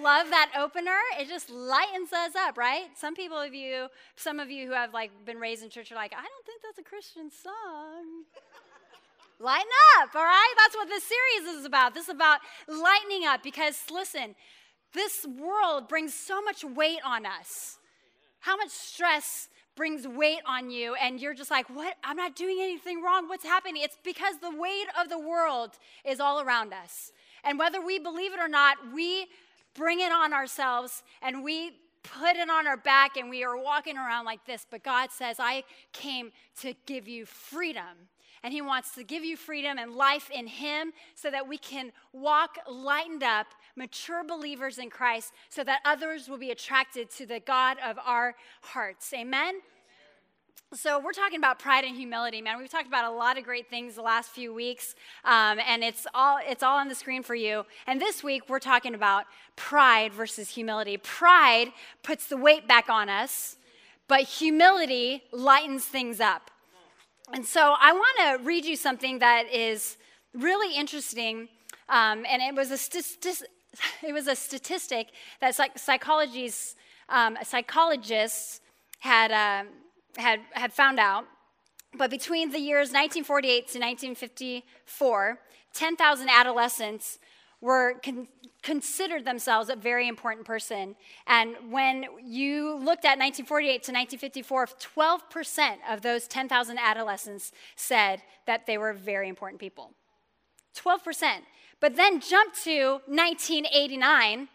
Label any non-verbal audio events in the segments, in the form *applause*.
love that opener? It just lightens us up, right? Some people of you, some of you who have like been raised in church are like, I don't think that's a Christian song. *laughs* Lighten up, all right? That's what this series is about. This is about lightening up because listen, this world brings so much weight on us. How much stress brings weight on you and you're just like, "What? I'm not doing anything wrong. What's happening?" It's because the weight of the world is all around us. And whether we believe it or not, we bring it on ourselves and we put it on our back and we are walking around like this. But God says, I came to give you freedom. And He wants to give you freedom and life in Him so that we can walk lightened up, mature believers in Christ, so that others will be attracted to the God of our hearts. Amen? So we're talking about pride and humility man. We've talked about a lot of great things the last few weeks um, and it's all it's all on the screen for you. And this week we're talking about pride versus humility. Pride puts the weight back on us but humility lightens things up. And so i want to read you something that is really interesting um, and it was a *laughs* it was a statistic that psych- psychologists um, psychologists had uh, had, had found out. But between the years 1948 to 1954, 10,000 adolescents were con- considered themselves a very important person. And when you looked at 1948 to 1954, 12% of those 10,000 adolescents said that they were very important people. 12%. But then jump to 1989,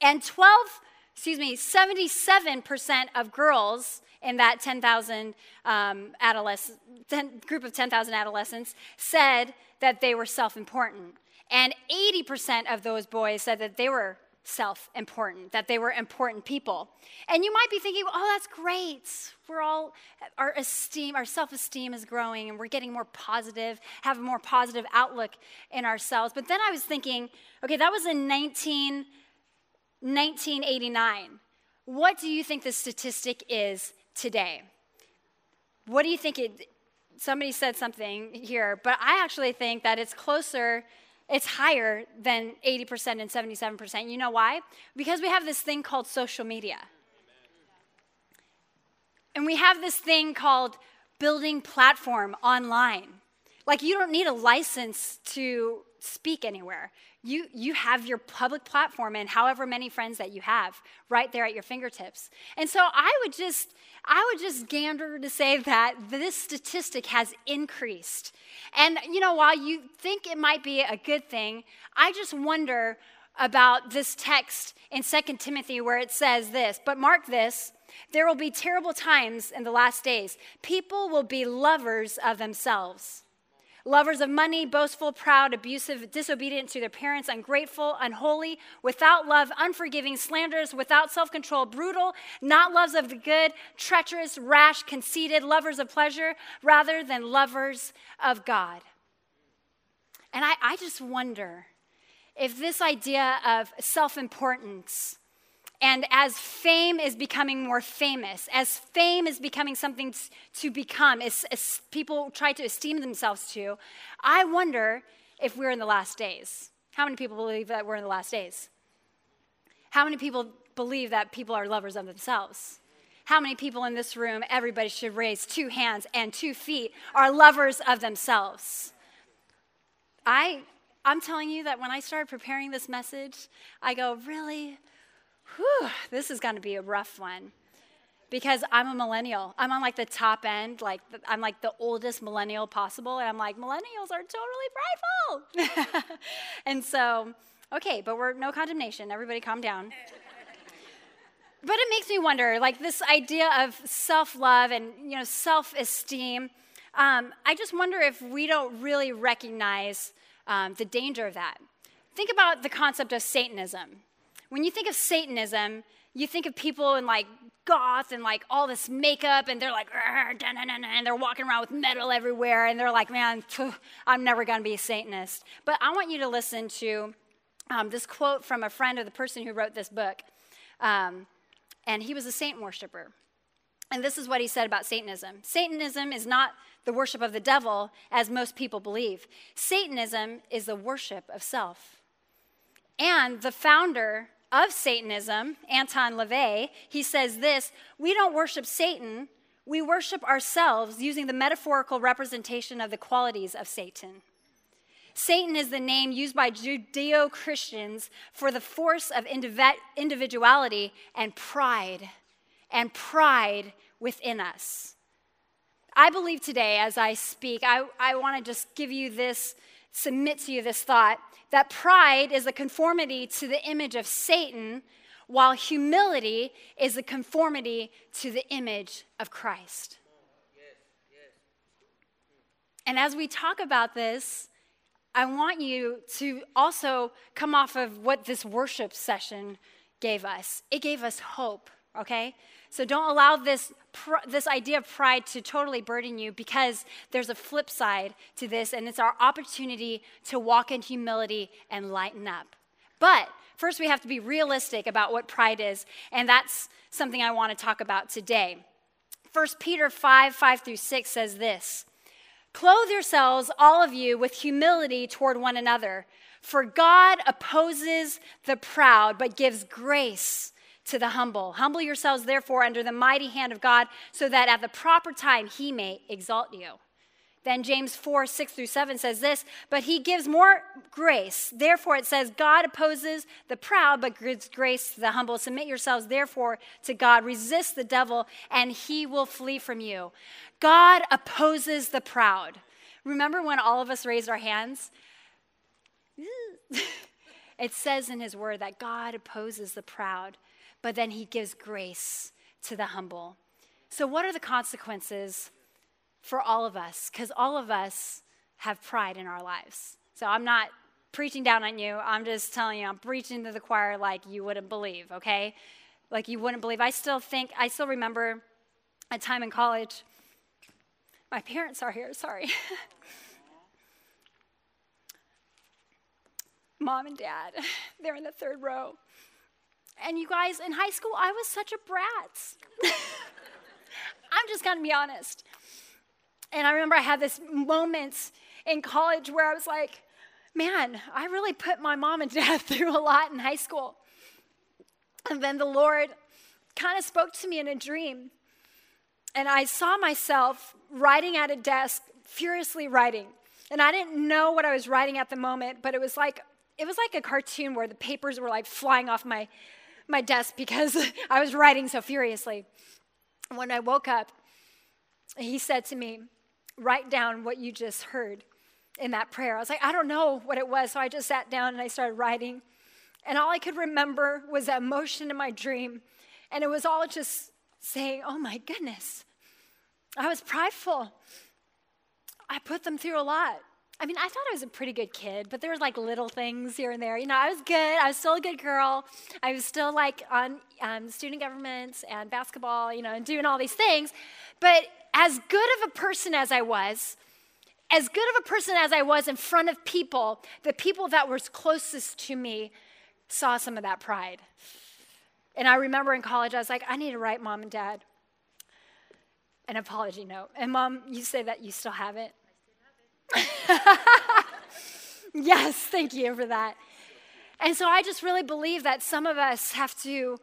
and 12, excuse me, 77% of girls in that 10,000 um, adolescent, 10, group of 10,000 adolescents said that they were self important. And 80% of those boys said that they were self important, that they were important people. And you might be thinking, oh, that's great. We're all, our esteem, our self esteem is growing and we're getting more positive, have a more positive outlook in ourselves. But then I was thinking, okay, that was in 19, 1989. What do you think the statistic is today. What do you think it, somebody said something here, but I actually think that it's closer, it's higher than 80% and 77%. You know why? Because we have this thing called social media. And we have this thing called building platform online. Like, you don't need a license to speak anywhere. You, you have your public platform and however many friends that you have right there at your fingertips. And so I would just, I would just gander to say that this statistic has increased. And, you know, while you think it might be a good thing, I just wonder about this text in 2 Timothy where it says this, but mark this. There will be terrible times in the last days. People will be lovers of themselves lovers of money, boastful, proud, abusive, disobedient to their parents, ungrateful, unholy, without love, unforgiving, slanderous, without self control, brutal, not lovers of the good, treacherous, rash, conceited, lovers of pleasure rather than lovers of God. And I, I just wonder if this idea of self importance, and as fame is becoming more famous, as fame is becoming something to become, as, as, people try to esteem themselves to, I wonder if we're in the last days. How many people believe that we're in the last days? How many people believe that people are lovers of themselves? How many people in this room, everybody should raise two hands and two feet, are lovers of themselves? I, I'm telling you that when I started preparing this message, I go, really? Whew, this is going to be a rough one because I'm a millennial. I'm on like the top end, like I'm like the oldest millennial possible, and I'm like millennials are totally prideful. *laughs* and so, okay, but we're no condemnation. Everybody, calm down. but it makes me wonder, like this idea of self-love and you know self-esteem. Um, I just wonder if we don't really recognize um, the danger of that. Think about the concept of Satanism. When you think of Satanism, you think of people in like goth and like all this makeup and they're like and they're walking around with metal everywhere and they're like man i'm never going to be a satanist. But i want you to listen to um, this quote from a friend of the person who wrote this book um, and he was a Satan worshiper. And this is what he said about satanism. Satanism is not the worship of the devil as most people believe. Satanism is the worship of self. And the founder of Satanism, Anton LaVey, he says this We don't worship Satan, we worship ourselves using the metaphorical representation of the qualities of Satan. Satan is the name used by Judeo Christians for the force of individuality and pride, and pride within us. I believe today, as I speak, I, I want to just give you this, submit to you this thought that pride is a conformity to the image of Satan, while humility is a conformity to the image of Christ. And as we talk about this, I want you to also come off of what this worship session gave us. It gave us hope, okay? So don't allow this, pr- this idea of pride to totally burden you because there's a flip side to this, and it's our opportunity to walk in humility and lighten up. But first, we have to be realistic about what pride is, and that's something I want to talk about today. 1 Peter 5 5 through 6 says this Clothe yourselves, all of you, with humility toward one another. For God opposes the proud, but gives grace to the humble. Humble yourselves, therefore, under the mighty hand of God, so that at the proper time he may exalt you. Then James 4, 6 through 7 says this, but he gives more grace. Therefore, it says, God opposes the proud, but gives grace to the humble. Submit yourselves, therefore, to God. Resist the devil, and he will flee from you. God opposes the proud. Remember when all of us raised our hands? *laughs* it says in his word that God opposes the proud, but then he gives grace to the humble. So, what are the consequences for all of us? Because all of us have pride in our lives. So, I'm not preaching down on you. I'm just telling you, I'm preaching to the choir like you wouldn't believe, okay? Like you wouldn't believe. I still think, I still remember a time in college my parents are here, sorry. *laughs* Mom and dad, *laughs* they're in the third row. And you guys, in high school, I was such a brat. *laughs* I'm just gonna be honest. And I remember I had this moment in college where I was like, man, I really put my mom and *laughs* dad through a lot in high school. And then the Lord kind of spoke to me in a dream and I saw myself writing at a desk, furiously writing. And I didn't know what I was writing at the moment, but it was like it was like a cartoon where the papers were like flying off my my desk because *laughs* I was writing so furiously. When I woke up, he said to me, "Write down what you just heard in that prayer." I was like, "I don't know what it was." So I just sat down and I started writing. And all I could remember was that emotion in my dream. And it was all just saying, Oh my goodness, I was prideful. I put them through a lot. I mean, I thought I was a pretty good kid, but there was like little things here and there. You know, I was good. I was still a good girl. I was still like on um, student government and basketball, you know, and doing all these things. But as good of a person as I was, as good of a person as I was in front of people, the people that were closest to me saw some of that pride. And I remember in college, I was like, I need to write mom and dad an apology note. And mom, you say that you still have it? *laughs* yes, thank you for that. And so I just really believe that some of us have to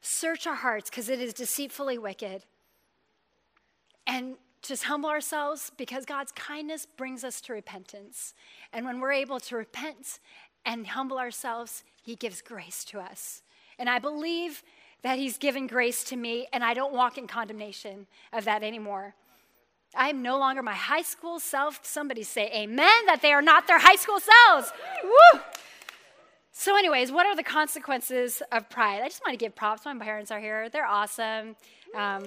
search our hearts because it is deceitfully wicked and just humble ourselves because God's kindness brings us to repentance. And when we're able to repent and humble ourselves, He gives grace to us. And I believe that He's given grace to me, and I don't walk in condemnation of that anymore. I am no longer my high school self. Somebody say amen that they are not their high school selves. Woo! So, anyways, what are the consequences of pride? I just want to give props. My parents are here. They're awesome. Um,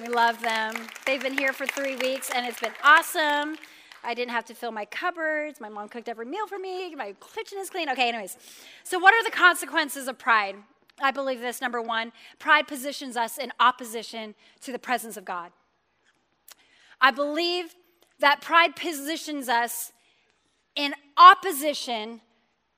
we love them. They've been here for three weeks, and it's been awesome. I didn't have to fill my cupboards. My mom cooked every meal for me. My kitchen is clean. Okay, anyways. So, what are the consequences of pride? I believe this number one pride positions us in opposition to the presence of God. I believe that pride positions us in opposition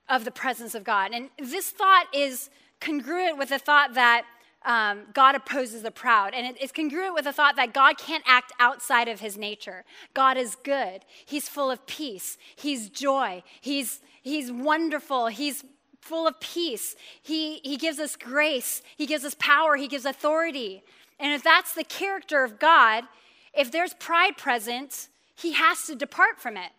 of the presence of God. And this thought is congruent with the thought that um, God opposes the proud. And it, it's congruent with the thought that God can't act outside of his nature. God is good, he's full of peace, he's joy, he's, he's wonderful, he's full of peace. He, he gives us grace. He gives us power. He gives authority. And if that's the character of God, if there's pride present, he has to depart from it.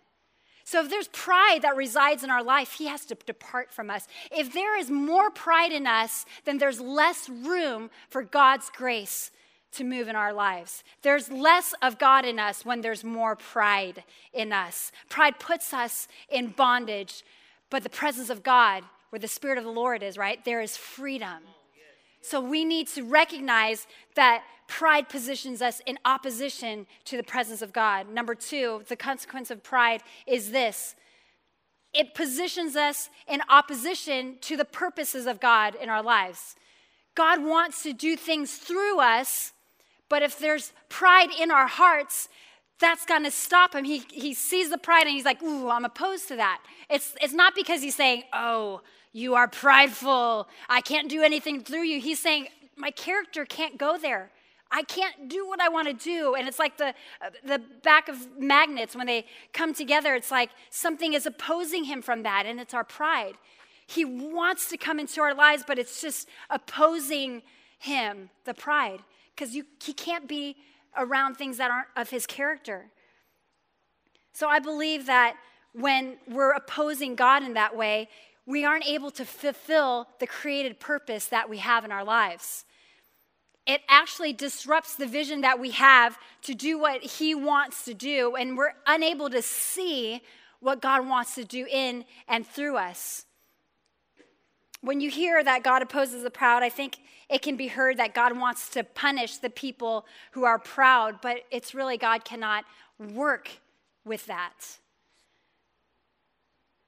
So if there's pride that resides in our life, he has to depart from us. If there is more pride in us, then there's less room for God's grace to move in our lives. There's less of God in us when there's more pride in us. Pride puts us in bondage, but the presence of God, where the Spirit of the Lord is, right, there is freedom. So we need to recognize that pride positions us in opposition to the presence of God. Number two, the consequence of pride is this it positions us in opposition to the purposes of God in our lives. God wants to do things through us, but if there's pride in our hearts, that's going to stop him. He, he sees the pride and he's like, Ooh, I'm opposed to that. It's, it's not because he's saying, Oh, you are prideful. I can't do anything through you. He's saying, My character can't go there. I can't do what I want to do. And it's like the, uh, the back of magnets when they come together, it's like something is opposing him from that, and it's our pride. He wants to come into our lives, but it's just opposing him, the pride, because he can't be around things that aren't of his character. So I believe that when we're opposing God in that way, we aren't able to fulfill the created purpose that we have in our lives. It actually disrupts the vision that we have to do what He wants to do, and we're unable to see what God wants to do in and through us. When you hear that God opposes the proud, I think it can be heard that God wants to punish the people who are proud, but it's really God cannot work with that.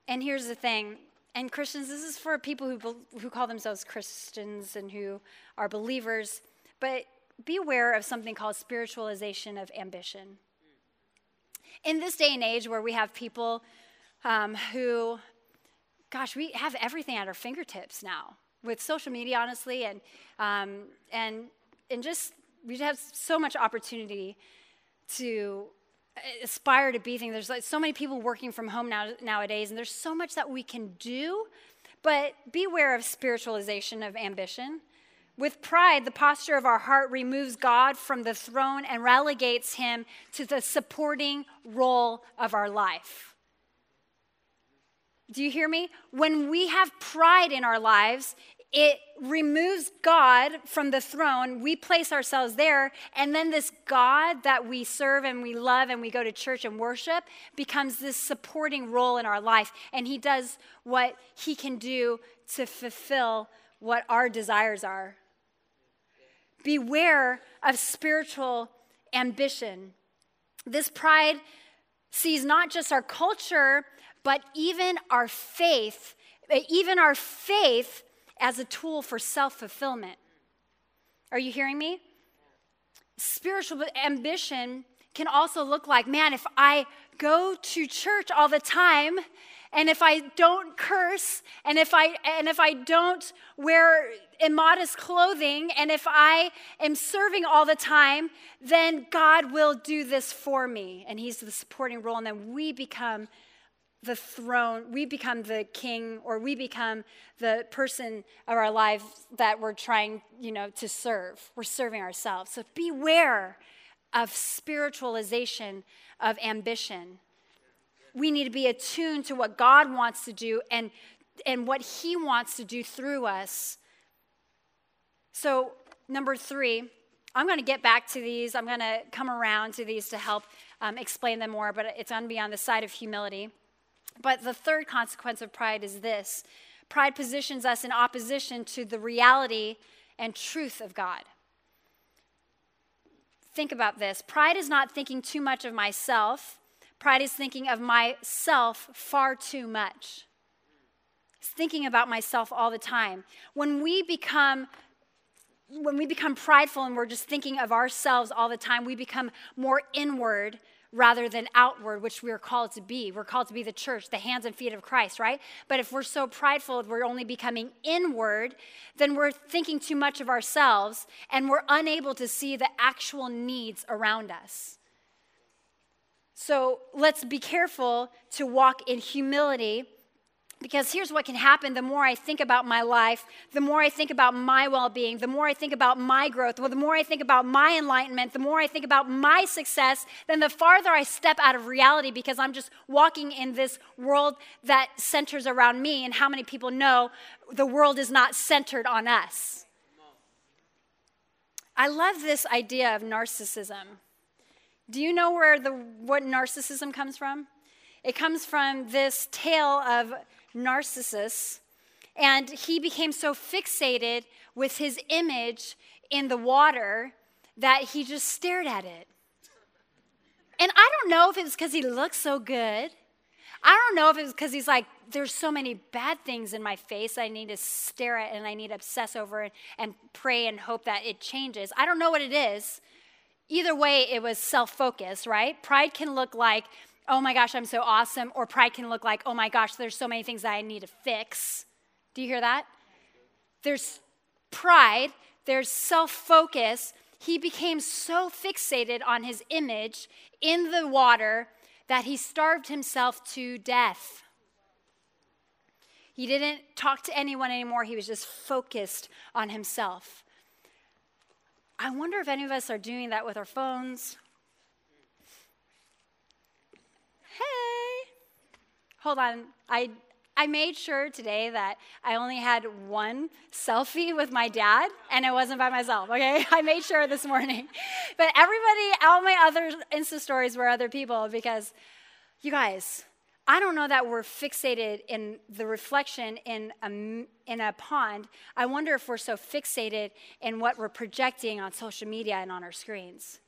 And here's the thing and Christians, this is for people who, who call themselves Christians and who are believers, but be aware of something called spiritualization of ambition. In this day and age where we have people um, who, gosh, we have everything at our fingertips now with social media, honestly, and, um, and, and just we have so much opportunity to aspire to be things. There's like so many people working from home now, nowadays, and there's so much that we can do, but beware of spiritualization of ambition. With pride, the posture of our heart removes God from the throne and relegates him to the supporting role of our life. Do you hear me? When we have pride in our lives, it removes God from the throne. We place ourselves there, and then this God that we serve and we love and we go to church and worship becomes this supporting role in our life. And He does what He can do to fulfill what our desires are. Beware of spiritual ambition. This pride sees not just our culture, but even our faith. Even our faith as a tool for self fulfillment. Are you hearing me? Spiritual ambition can also look like man, if I go to church all the time, and if I don't curse, and if I and if I don't wear immodest clothing, and if I am serving all the time, then God will do this for me. And He's the supporting role, and then we become the throne, we become the king or we become the person of our life that we're trying, you know, to serve. We're serving ourselves. So beware of spiritualization of ambition. We need to be attuned to what God wants to do and, and what He wants to do through us. So, number three, I'm going to get back to these. I'm going to come around to these to help um, explain them more, but it's going to be on the side of humility. But the third consequence of pride is this pride positions us in opposition to the reality and truth of God. Think about this pride is not thinking too much of myself, pride is thinking of myself far too much. It's thinking about myself all the time. When we become when we become prideful and we're just thinking of ourselves all the time, we become more inward rather than outward, which we're called to be. We're called to be the church, the hands and feet of Christ, right? But if we're so prideful, we're only becoming inward, then we're thinking too much of ourselves and we're unable to see the actual needs around us. So let's be careful to walk in humility Because here's what can happen the more I think about my life, the more I think about my well being, the more I think about my growth, well, the more I think about my enlightenment, the more I think about my success, then the farther I step out of reality because I'm just walking in this world that centers around me. And how many people know the world is not centered on us? I love this idea of narcissism. Do you know where the, what narcissism comes from? It comes from this tale of Narcissus, and he became so fixated with his image in the water that he just stared at it. And I don't know if it was because he looked so good. I don't know if it was because he's like, there's so many bad things in my face I need to stare at and I need to obsess over and, and pray and hope that it changes. I don't know what it is. Either way, it was self focus, right? Pride can look like oh my gosh, I'm so awesome, or pride can look like, oh my gosh, there's so many things that I need to fix. Do you hear that? There's pride, there's self focus. He became so fixated on his image in the water that he starved himself to death. He didn't talk to anyone anymore, he was just focused on himself. I wonder if any of us are doing that with our phones hey, hold on. I, I made sure today that I only had one selfie with my dad, and it wasn't by myself, okay? *laughs* I made sure this morning. *laughs* But everybody, all my other Insta stories were other people because, you guys, I don't know that we're fixated in the reflection in a, in a pond. I wonder if we're so fixated in what we're projecting on social media and on our screens.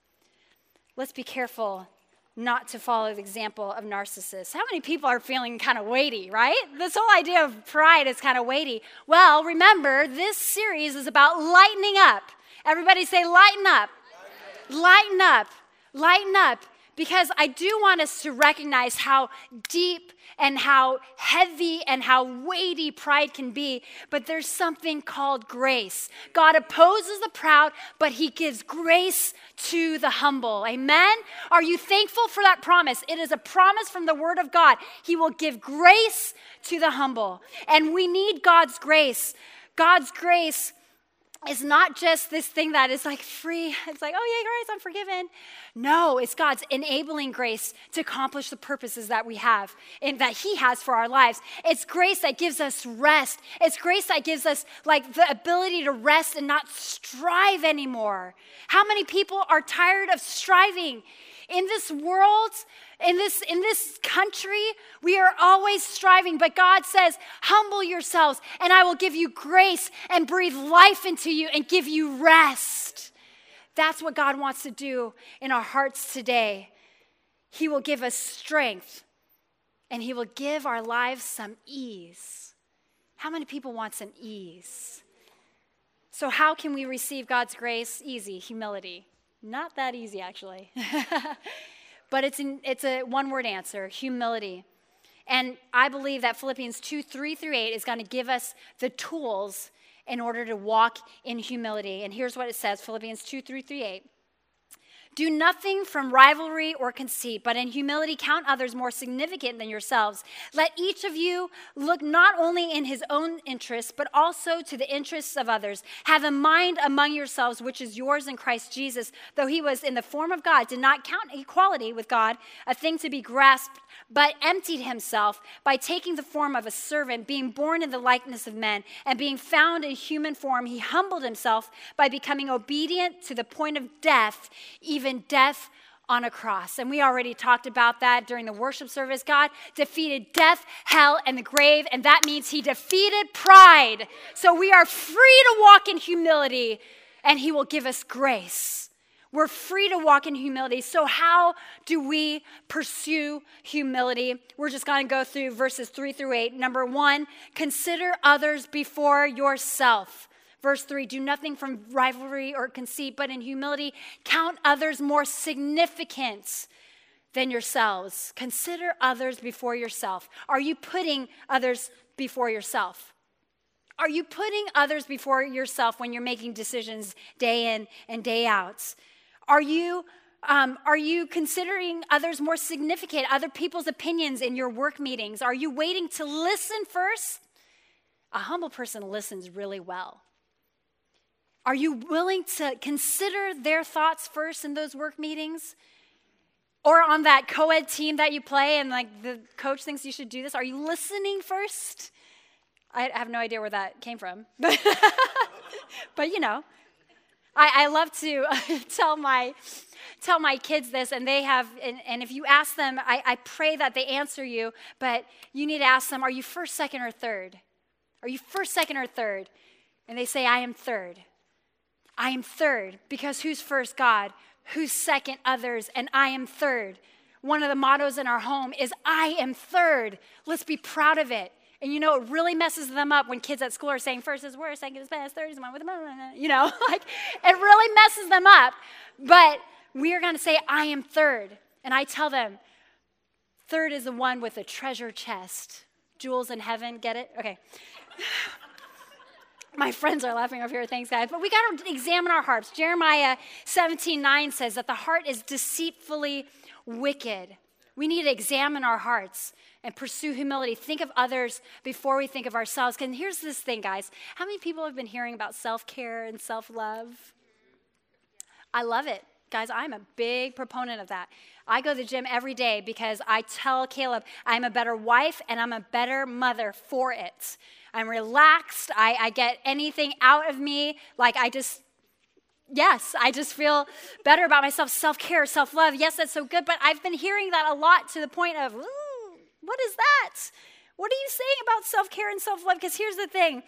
Let's be careful not to follow the example of narcissists. How many people are feeling kind of weighty, right? This whole idea of pride is kind of weighty. Well, remember, this series is about lightening up. Everybody say, lighten up. Lighten up. Lighten up. Because I do want us to recognize how deep and how heavy and how weighty pride can be, but there's something called grace. God opposes the proud, but He gives grace to the humble. Amen? Are you thankful for that promise? It is a promise from the Word of God. He will give grace to the humble. And we need God's grace. God's grace is not just this thing that is like free. It's like, oh, yeah, grace, I'm forgiven. No, it's God's enabling grace to accomplish the purposes that we have and that He has for our lives. It's grace that gives us rest. It's grace that gives us like the ability to rest and not strive anymore. How many people are tired of striving? In this world, in this, in this country, we are always striving, but God says, Humble yourselves, and I will give you grace and breathe life into you and give you rest. That's what God wants to do in our hearts today. He will give us strength and He will give our lives some ease. How many people want some ease? So, how can we receive God's grace? Easy, humility. Not that easy, actually. *laughs* but it's, it's a one word answer humility. And I believe that Philippians 2 3 through 8 is going to give us the tools in order to walk in humility. And here's what it says Philippians 2 3 through 8. Do nothing from rivalry or conceit, but in humility count others more significant than yourselves. Let each of you look not only in his own interests, but also to the interests of others. Have a mind among yourselves which is yours in Christ Jesus, though he was in the form of God, did not count equality with God a thing to be grasped but emptied himself by taking the form of a servant, being born in the likeness of men, and being found in human form, he humbled himself by becoming obedient to the point of death, even death on a cross. And we already talked about that during the worship service. God defeated death, hell, and the grave, and that means he defeated pride. So we are free to walk in humility, and he will give us grace. We're free to walk in humility. So, how do we pursue humility? We're just going to go through verses three through eight. Number one, consider others before yourself. Verse 3 Do nothing from rivalry or conceit, but in humility count others more significant than yourselves. Consider others before yourself. Are you putting others before yourself? Are you putting others before yourself when you're making decisions day in and day out? Are you um, are you considering others more significant, other people's opinions in your work meetings? Are you waiting to listen first? A humble person listens really well. Are you willing to consider their thoughts first in those work meetings? Or on that co ed team that you play and like the coach thinks you should do this? Are you listening first? I have no idea where that came from. *laughs* but you know, I, I love to *laughs* tell my tell my kids this, and they have, and, and if you ask them, I, I pray that they answer you, but you need to ask them, are you first, second, or third? Are you first, second, or third? And they say, I am third. I am third because who's first? God. Who's second? Others. And I am third. One of the mottos in our home is I am third. Let's be proud of it. And you know, it really messes them up when kids at school are saying first is worst, second is best, third is one with the, you know, *laughs* like it really messes them up. But we are going to say, I am third. And I tell them, third is the one with a treasure chest. Jewels in heaven, get it? Okay. My friends are laughing over here. Thanks, guys. But we got to examine our hearts. Jeremiah 17 9 says that the heart is deceitfully wicked. We need to examine our hearts and pursue humility. Think of others before we think of ourselves. And here's this thing, guys. How many people have been hearing about self care and self love? I love it. Guys, I'm a big proponent of that. I go to the gym every day because I tell Caleb I'm a better wife and I'm a better mother for it. I'm relaxed. I, I get anything out of me. Like, I just, yes, I just feel better about myself. Self care, self love. Yes, that's so good. But I've been hearing that a lot to the point of, what is that? What are you saying about self care and self love? Because here's the thing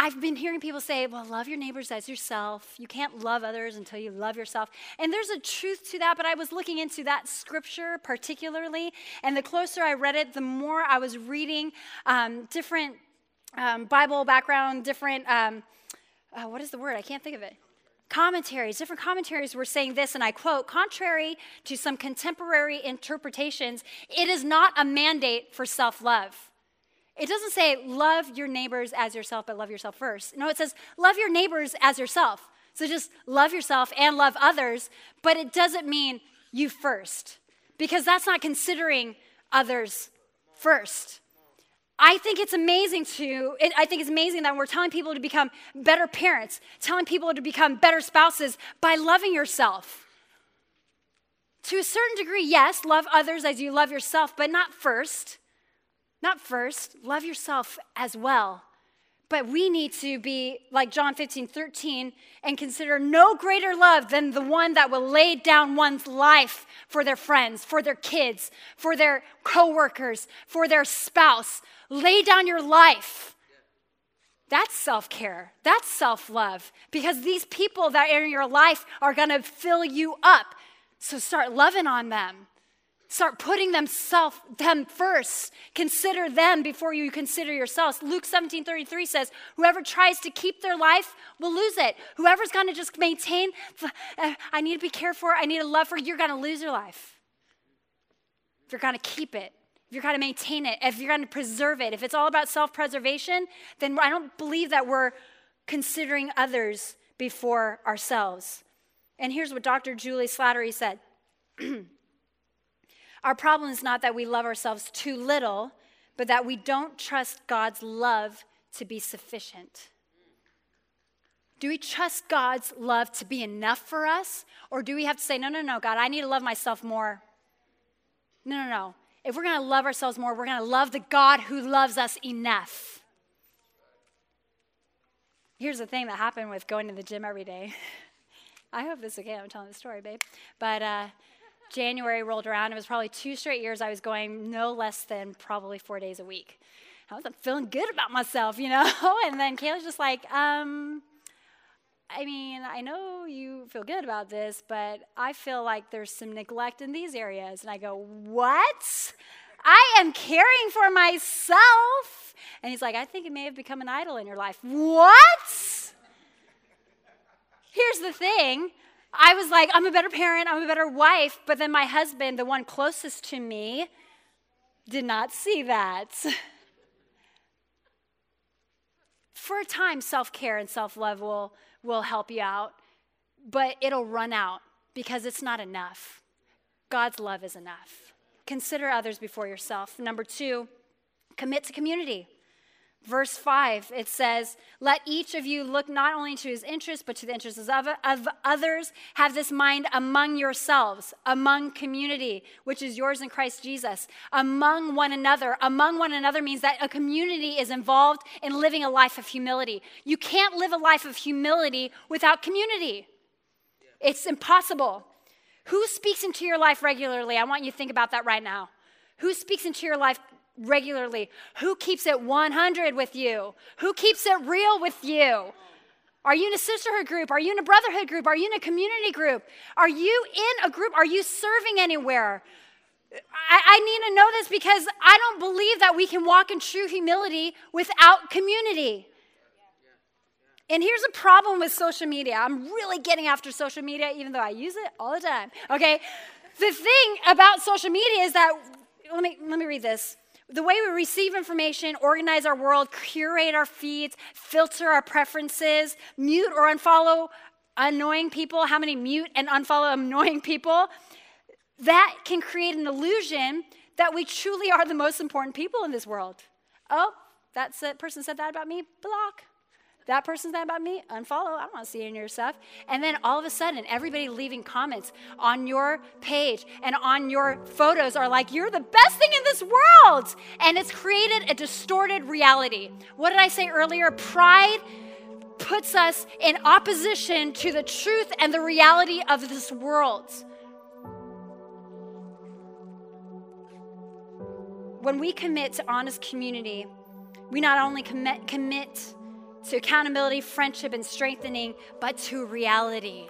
I've been hearing people say, well, love your neighbors as yourself. You can't love others until you love yourself. And there's a truth to that, but I was looking into that scripture particularly. And the closer I read it, the more I was reading um, different um, Bible background, different, um, uh, what is the word? I can't think of it. Commentaries, different commentaries were saying this, and I quote Contrary to some contemporary interpretations, it is not a mandate for self love. It doesn't say love your neighbors as yourself, but love yourself first. No, it says love your neighbors as yourself. So just love yourself and love others, but it doesn't mean you first, because that's not considering others first. I think it's amazing to, I think it's amazing that we're telling people to become better parents, telling people to become better spouses by loving yourself. To a certain degree, yes, love others as you love yourself, but not first. Not first, love yourself as well. But we need to be like John 15, 13, and consider no greater love than the one that will lay down one's life for their friends, for their kids, for their coworkers, for their spouse. Lay down your life. That's self care. That's self love. Because these people that are in your life are going to fill you up. So start loving on them. Start putting them self them first. Consider them before you consider yourselves. Luke 17 33 says, Whoever tries to keep their life will lose it. Whoever's gonna just maintain, uh, I need to be careful, I need to love for, you're gonna lose your life. If you're gonna keep it, if you're gonna maintain it, if you're gonna preserve it, if it's all about self preservation, then I don't believe that we're considering others before ourselves. And here's what Dr. Juli Slattery said. *clears throat* Our problem is not that we love ourselves too little, but that we don't trust God's love to be sufficient. Do we trust God's love to be enough for us? Or do we have to say, no, no, no, God, I need to love myself more? No, no, no. If we're going to love ourselves more, we're going to love the God who loves us enough. Here's the thing that happened with going to the gym every day. *laughs* I hope this is okay. I'm telling the story, babe. But uh, January rolled around. It was probably two straight years I was going no less than probably four days a week. I wasn't feeling good about myself, you know? *laughs* and then Caleb's just like, um, I mean, I know you feel good about this, but I feel like there's some neglect in these areas. And I go, What? I am caring for myself. And he's like, I think it may have become an idol in your life. What? Here's the thing I was like, I'm a better parent, I'm a better wife, but then my husband, the one closest to me, did not see that. *laughs* For a time, self care and self love will, will help you out, but it'll run out because it's not enough. God's love is enough. Consider others before yourself. Number two, commit to community. Verse 5, it says, Let each of you look not only to his interests, but to the interests of, of, others. Have this mind among yourselves, among community, which is yours in Christ Jesus, among one another. Among one another means that a community is involved in living a life of humility. You can't live a life of humility without community, it's impossible. Who speaks into your life regularly? I want you to think about that right now. Who speaks into your life regularly? Who keeps it 100 with you? Who keeps it real with you? Are you in a sisterhood group? Are you in a brotherhood group? Are you in a community group? Are you in a group? Are you serving anywhere? I, I, need to know this because I don't believe that we can walk in true humility without community. And here's a problem with social media. I'm really getting after social media, even though I use it all the time. Okay? The thing about social media is that, let me, let me read this. The way we receive information, organize our world, curate our feeds, filter our preferences, mute or unfollow annoying people, how many mute and unfollow *laughs* annoying people, that can create an illusion that we truly are the most important people in this world. Oh, that's that person said that about me, block. That person's that about me, unfollow. I don't want to see any of your stuff. And then all of a sudden, everybody leaving comments on your page and on your photos are like, you're the best thing in this world. And it's created a distorted reality. What did I say earlier? Pride puts us in opposition to the truth and the reality of this world. When we commit to honest community, we not only commit, commit to accountability, friendship, and strengthening, but to reality.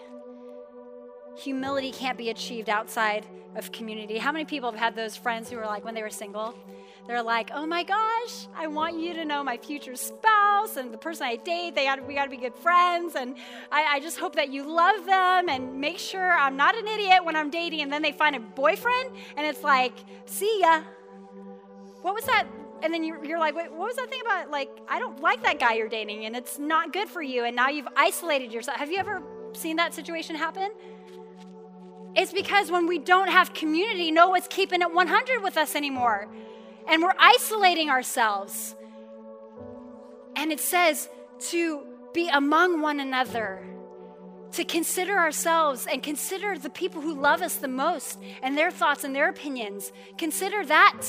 Humility can't be achieved outside of community. How many people have had those friends who were like, when they were single, they're like, oh my gosh, I want you to know my future spouse and the person I date. They gotta, we got to be good friends. And I, I just hope that you love them and make sure I'm not an idiot when I'm dating. And then they find a boyfriend and it's like, see ya. What was that and then you're, you're like, wait, what was that thing about? Like, I don't like that guy you're dating, and it's not good for you, and now you've isolated yourself. Have you ever seen that situation happen? It's because when we don't have community, no one's keeping it 100 with us anymore. And we're isolating ourselves. And it says to be among one another, to consider ourselves and consider the people who love us the most and their thoughts and their opinions. Consider that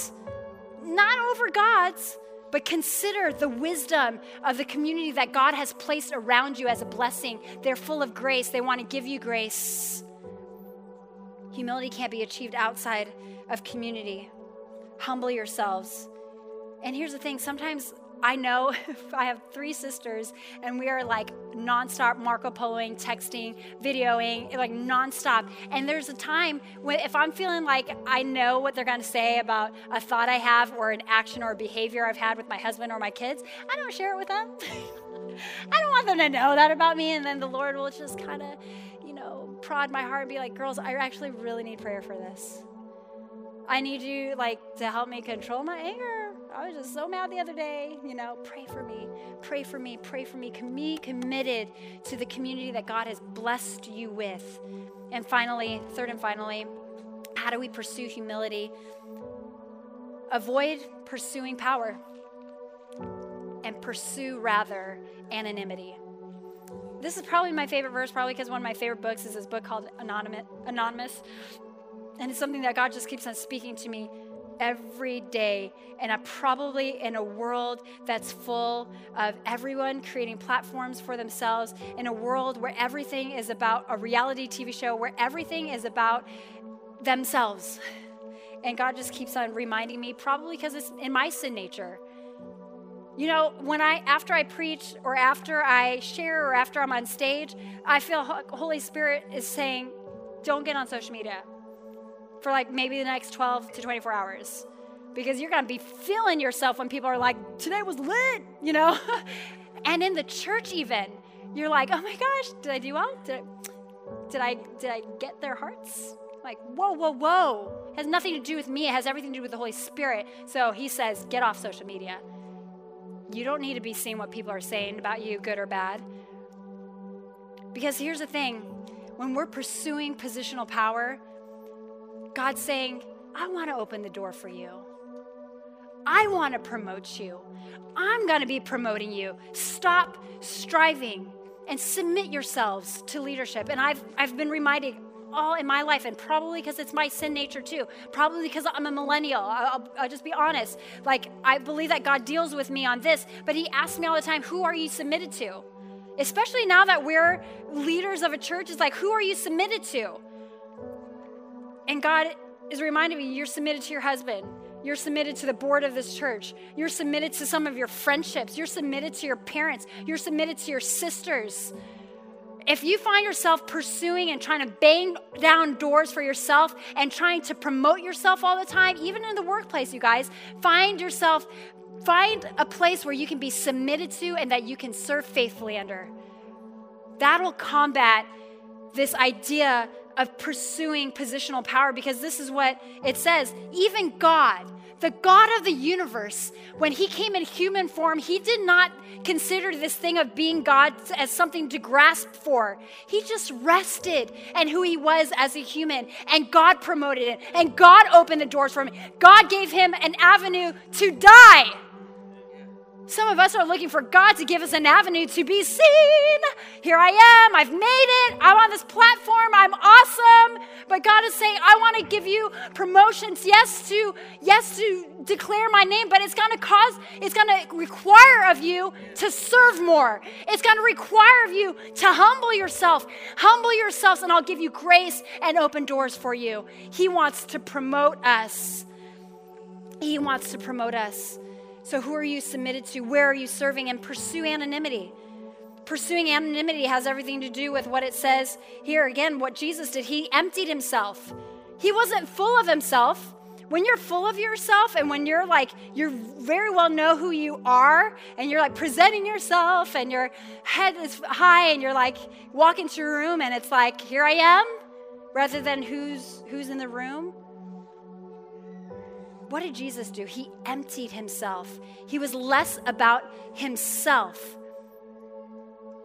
not over God's, but consider the wisdom of the community that God has placed around you as a blessing. They're full of grace, they want to give you grace. Humility can't be achieved outside of community. Humble yourselves. And here's the thing sometimes I know *laughs* I have three sisters, and we are like nonstop Marco Poloing, texting, videoing, like nonstop. And there's a time when if I'm feeling like I know what they're going to say about a thought I have or an action or a behavior I've had with my husband or my kids, I don't share it with them. *laughs* I don't want them to know that about me. And then the Lord will just kind of, you know, prod my heart and be like, girls, I actually really need prayer for this. I need you like to help me control my anger I was just so mad the other day. You know, pray for me, pray for me, pray for me. Be committed to the community that God has blessed you with. And finally, third and finally, how do we pursue humility? Avoid pursuing power and pursue rather anonymity. This is probably my favorite verse, probably because one of my favorite books is this book called Anonymous. Anonymous. And it's something that God just keeps on speaking to me every day. And probably in a world that's full of everyone creating platforms for themselves, in a world where everything is about a reality TV show, where everything is about themselves. And God just keeps on reminding me, probably because it's in my sin nature. You know, when I after I preach or after I share or after I'm on stage, I feel Holy Spirit is saying, "Don't get on social media for like maybe the next 12 to 24 hours because you're going to be feeling yourself when people are like, today was lit, you know? *laughs* and in the church, even, you're like, oh my gosh, did I do well? Did I, did I, did I get their hearts? Like, whoa, whoa, whoa. It has nothing to do with me. It has everything to do with the Holy Spirit. So he says, get off social media. You don't need to be seeing what people are saying about you, good or bad. Because here's the thing when we're pursuing positional power, God's saying, I want to open the door for you. I want to promote you. I'm going to be promoting you. Stop striving and submit yourselves to leadership. And I've, I've been reminded all in my life, and probably because it's my sin nature too, probably because I'm a millennial. I'll, I'll, just be honest. Like, I believe that God deals with me on this, but He asks me all the time, Who are you submitted to? Especially now that we're leaders of a church, it's like, Who are you submitted to? And God is reminding me, You're submitted to your husband. You're submitted to the board of this church. You're submitted to some of your friendships. You're submitted to your parents. You're submitted to your sisters. If you find yourself pursuing and trying to bang down doors for yourself and trying to promote yourself all the time, even in the workplace, you guys, find yourself, find a place where you can be submitted to and that you can serve faithfully under. That'll combat this idea of pursuing positional power because this is what it says. Even God, the God of the universe, when he came in human form, he did not consider this thing of being God as something to grasp for. He just rested and who he was as a human, and God promoted it, and God opened the doors for him. God gave him an avenue to die. Some of us are looking for God to give us an avenue to be seen. Here I am. I've made it. I'm on this platform. I'm awesome. But God is saying, I want to give you promotions. Yes, to yes to declare my name, but it's going to cause, it's going to require of you to serve more. It's going to require of you to humble yourself. Humble yourselves, and I'll give you grace and open doors for you. He wants to promote us. He wants to promote us. So, who are you submitted to? Where are you serving? And pursue anonymity. Pursuing anonymity has everything to do with what it says here. Again, what Jesus did, he emptied himself. He wasn't full of himself. When you're full of yourself and when you're like, you very well know who you are and you're like presenting yourself and your head is high and you're like walk into your room and it's like, here I am, rather than who's who's in the room what did Jesus do? He emptied himself. He was less about himself.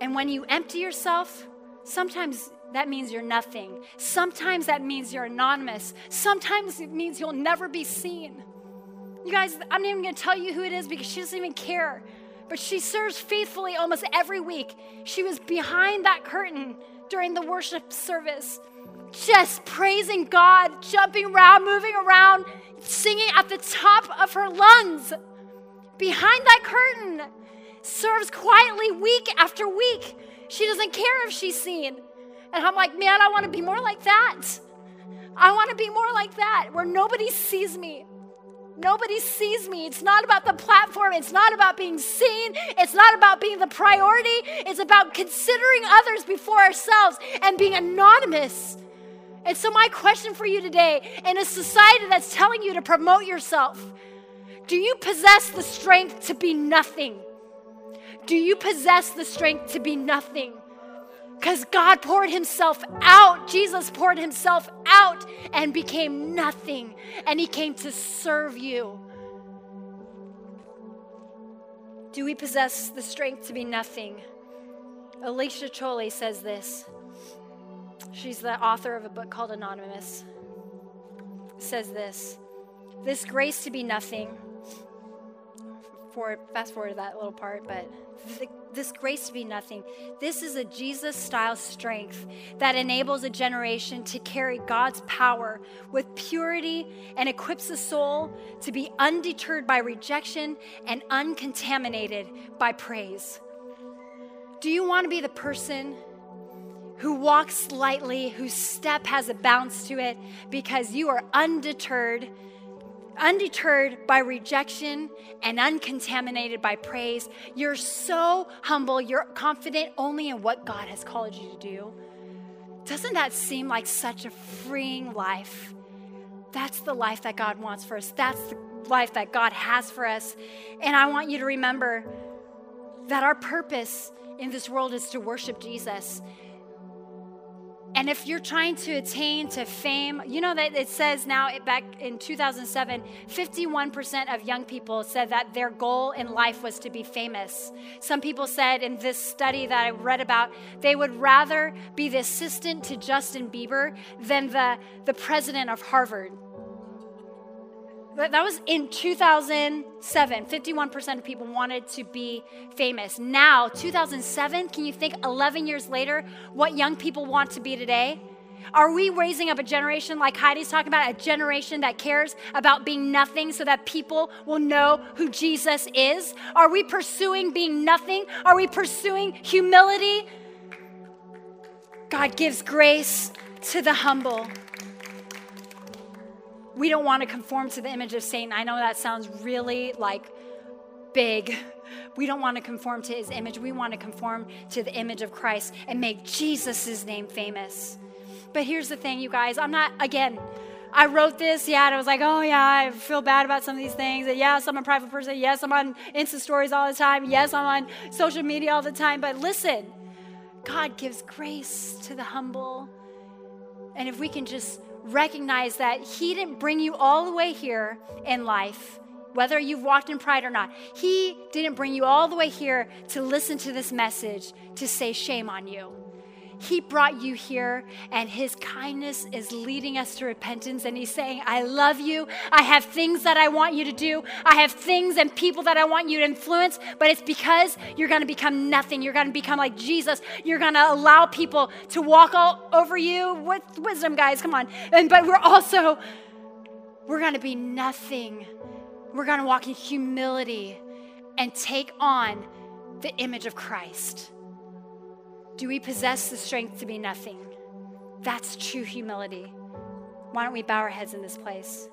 And when you empty yourself, sometimes that means you're nothing. Sometimes that means you're anonymous. Sometimes it means you'll never be seen. You guys, I'm not even going to tell you who it is because she doesn't even care. But she serves faithfully almost every week. She was behind that curtain during the worship service, just praising God, jumping around, moving around, singing at the top of her lungs behind that curtain, serves quietly week after week. She doesn't care if she's seen. And I'm like, man, I want to be more like that. I want to be more like that, where nobody sees me. Nobody sees me. It's not about the platform. It's not about being seen. It's not about being the priority. It's about considering others before ourselves and being anonymous and so, my question for you today in a society that's telling you to promote yourself, do you possess the strength to be nothing? Do you possess the strength to be nothing? Because God poured Himself out, Jesus poured Himself out and became nothing, and He came to serve you. Do we possess the strength to be nothing? Alicia Chole says this. She's the author of a book called Anonymous. Says this this grace to be nothing. Fast forward to that little part, but this grace to be nothing. This is a Jesus style strength that enables a generation to carry God's power with purity and equips the soul to be undeterred by rejection and uncontaminated by praise. Do you want to be the person who walks lightly, whose step has a bounce to it, because you are undeterred, undeterred by rejection and uncontaminated by praise. You're so humble, you're confident only in what God has called you to do. Doesn't that seem like such a freeing life? That's the life that God wants for us. That's the life that God has for us. And I want you to remember that our purpose in this world is to worship Jesus And if you're trying to attain to fame, you know that it says now back in 2007, 51% of young people said that their goal in life was to be famous. Some people said in this study that I read about, they would rather be the assistant to Justin Bieber than the, the president of Harvard. That was in 2007. 51% of people wanted to be famous. Now, 2007, can you think 11 years later what young people want to be today? Are we raising up a generation like Heidi's talking about, a generation that cares about being nothing so that people will know who Jesus is? Are we pursuing being nothing? Are we pursuing humility? God gives grace to the humble we don't want to conform to the image of Satan. I know that sounds really like big. We don't want to conform to his image. We want to conform to the image of Christ and make Jesus' name famous. But here's the thing, you guys. I'm not, again, I wrote this, yeah, and I was like, oh, yeah, I feel bad about some of these things. And yes, I'm a private person. Yes, I'm on Insta stories all the time. Yes, I'm on social media all the time. But listen, God gives grace to the humble. And if we can just recognize that He didn't bring you all the way here in life, whether you've walked in pride or not. He didn't bring you all the way here to listen to this message to say, shame on you. He brought you here, and His kindness is leading us to repentance. And He's saying, I love you. I have things that I want you to do. I have things and people that I want you to influence, but it's because you're going to become nothing. You're going to become like Jesus. You're going to allow people to walk all over you with wisdom, guys. Come on. And, but we're also, we're going to be nothing. We're going to walk in humility and take on the image of Christ. Do we possess the strength to be nothing? That's true humility. Why don't we bow our heads in this place?